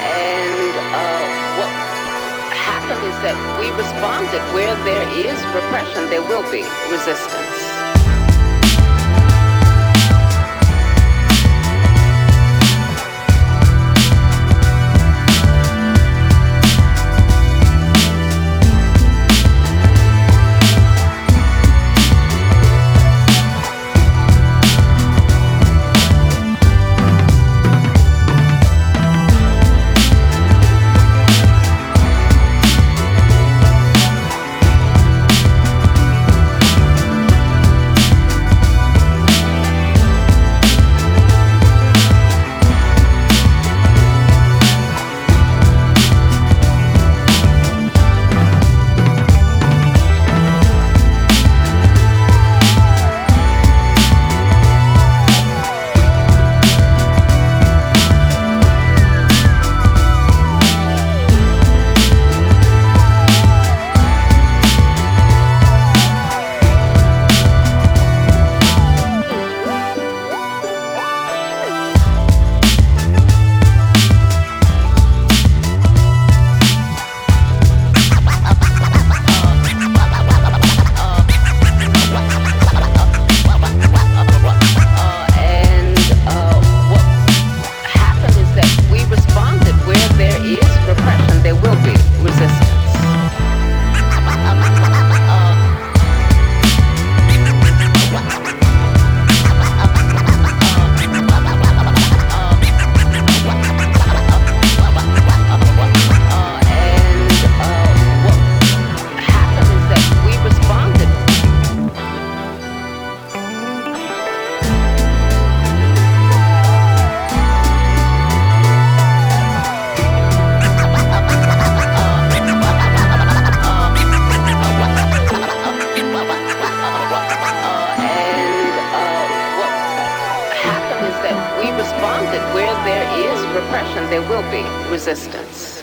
And uh, what happened is that we responded where there is repression, there will be resistance. where there is repression, there will be resistance.